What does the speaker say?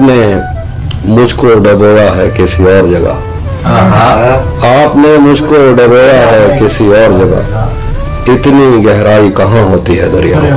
آپ نے مجھ کو ڈبویا ہے کسی اور جگہ۔ آپ نے مجھ کو ڈبویا ہے کسی اور جگہ۔ اتنی گہرائی کہاں ہوتی ہے دریا؟ میں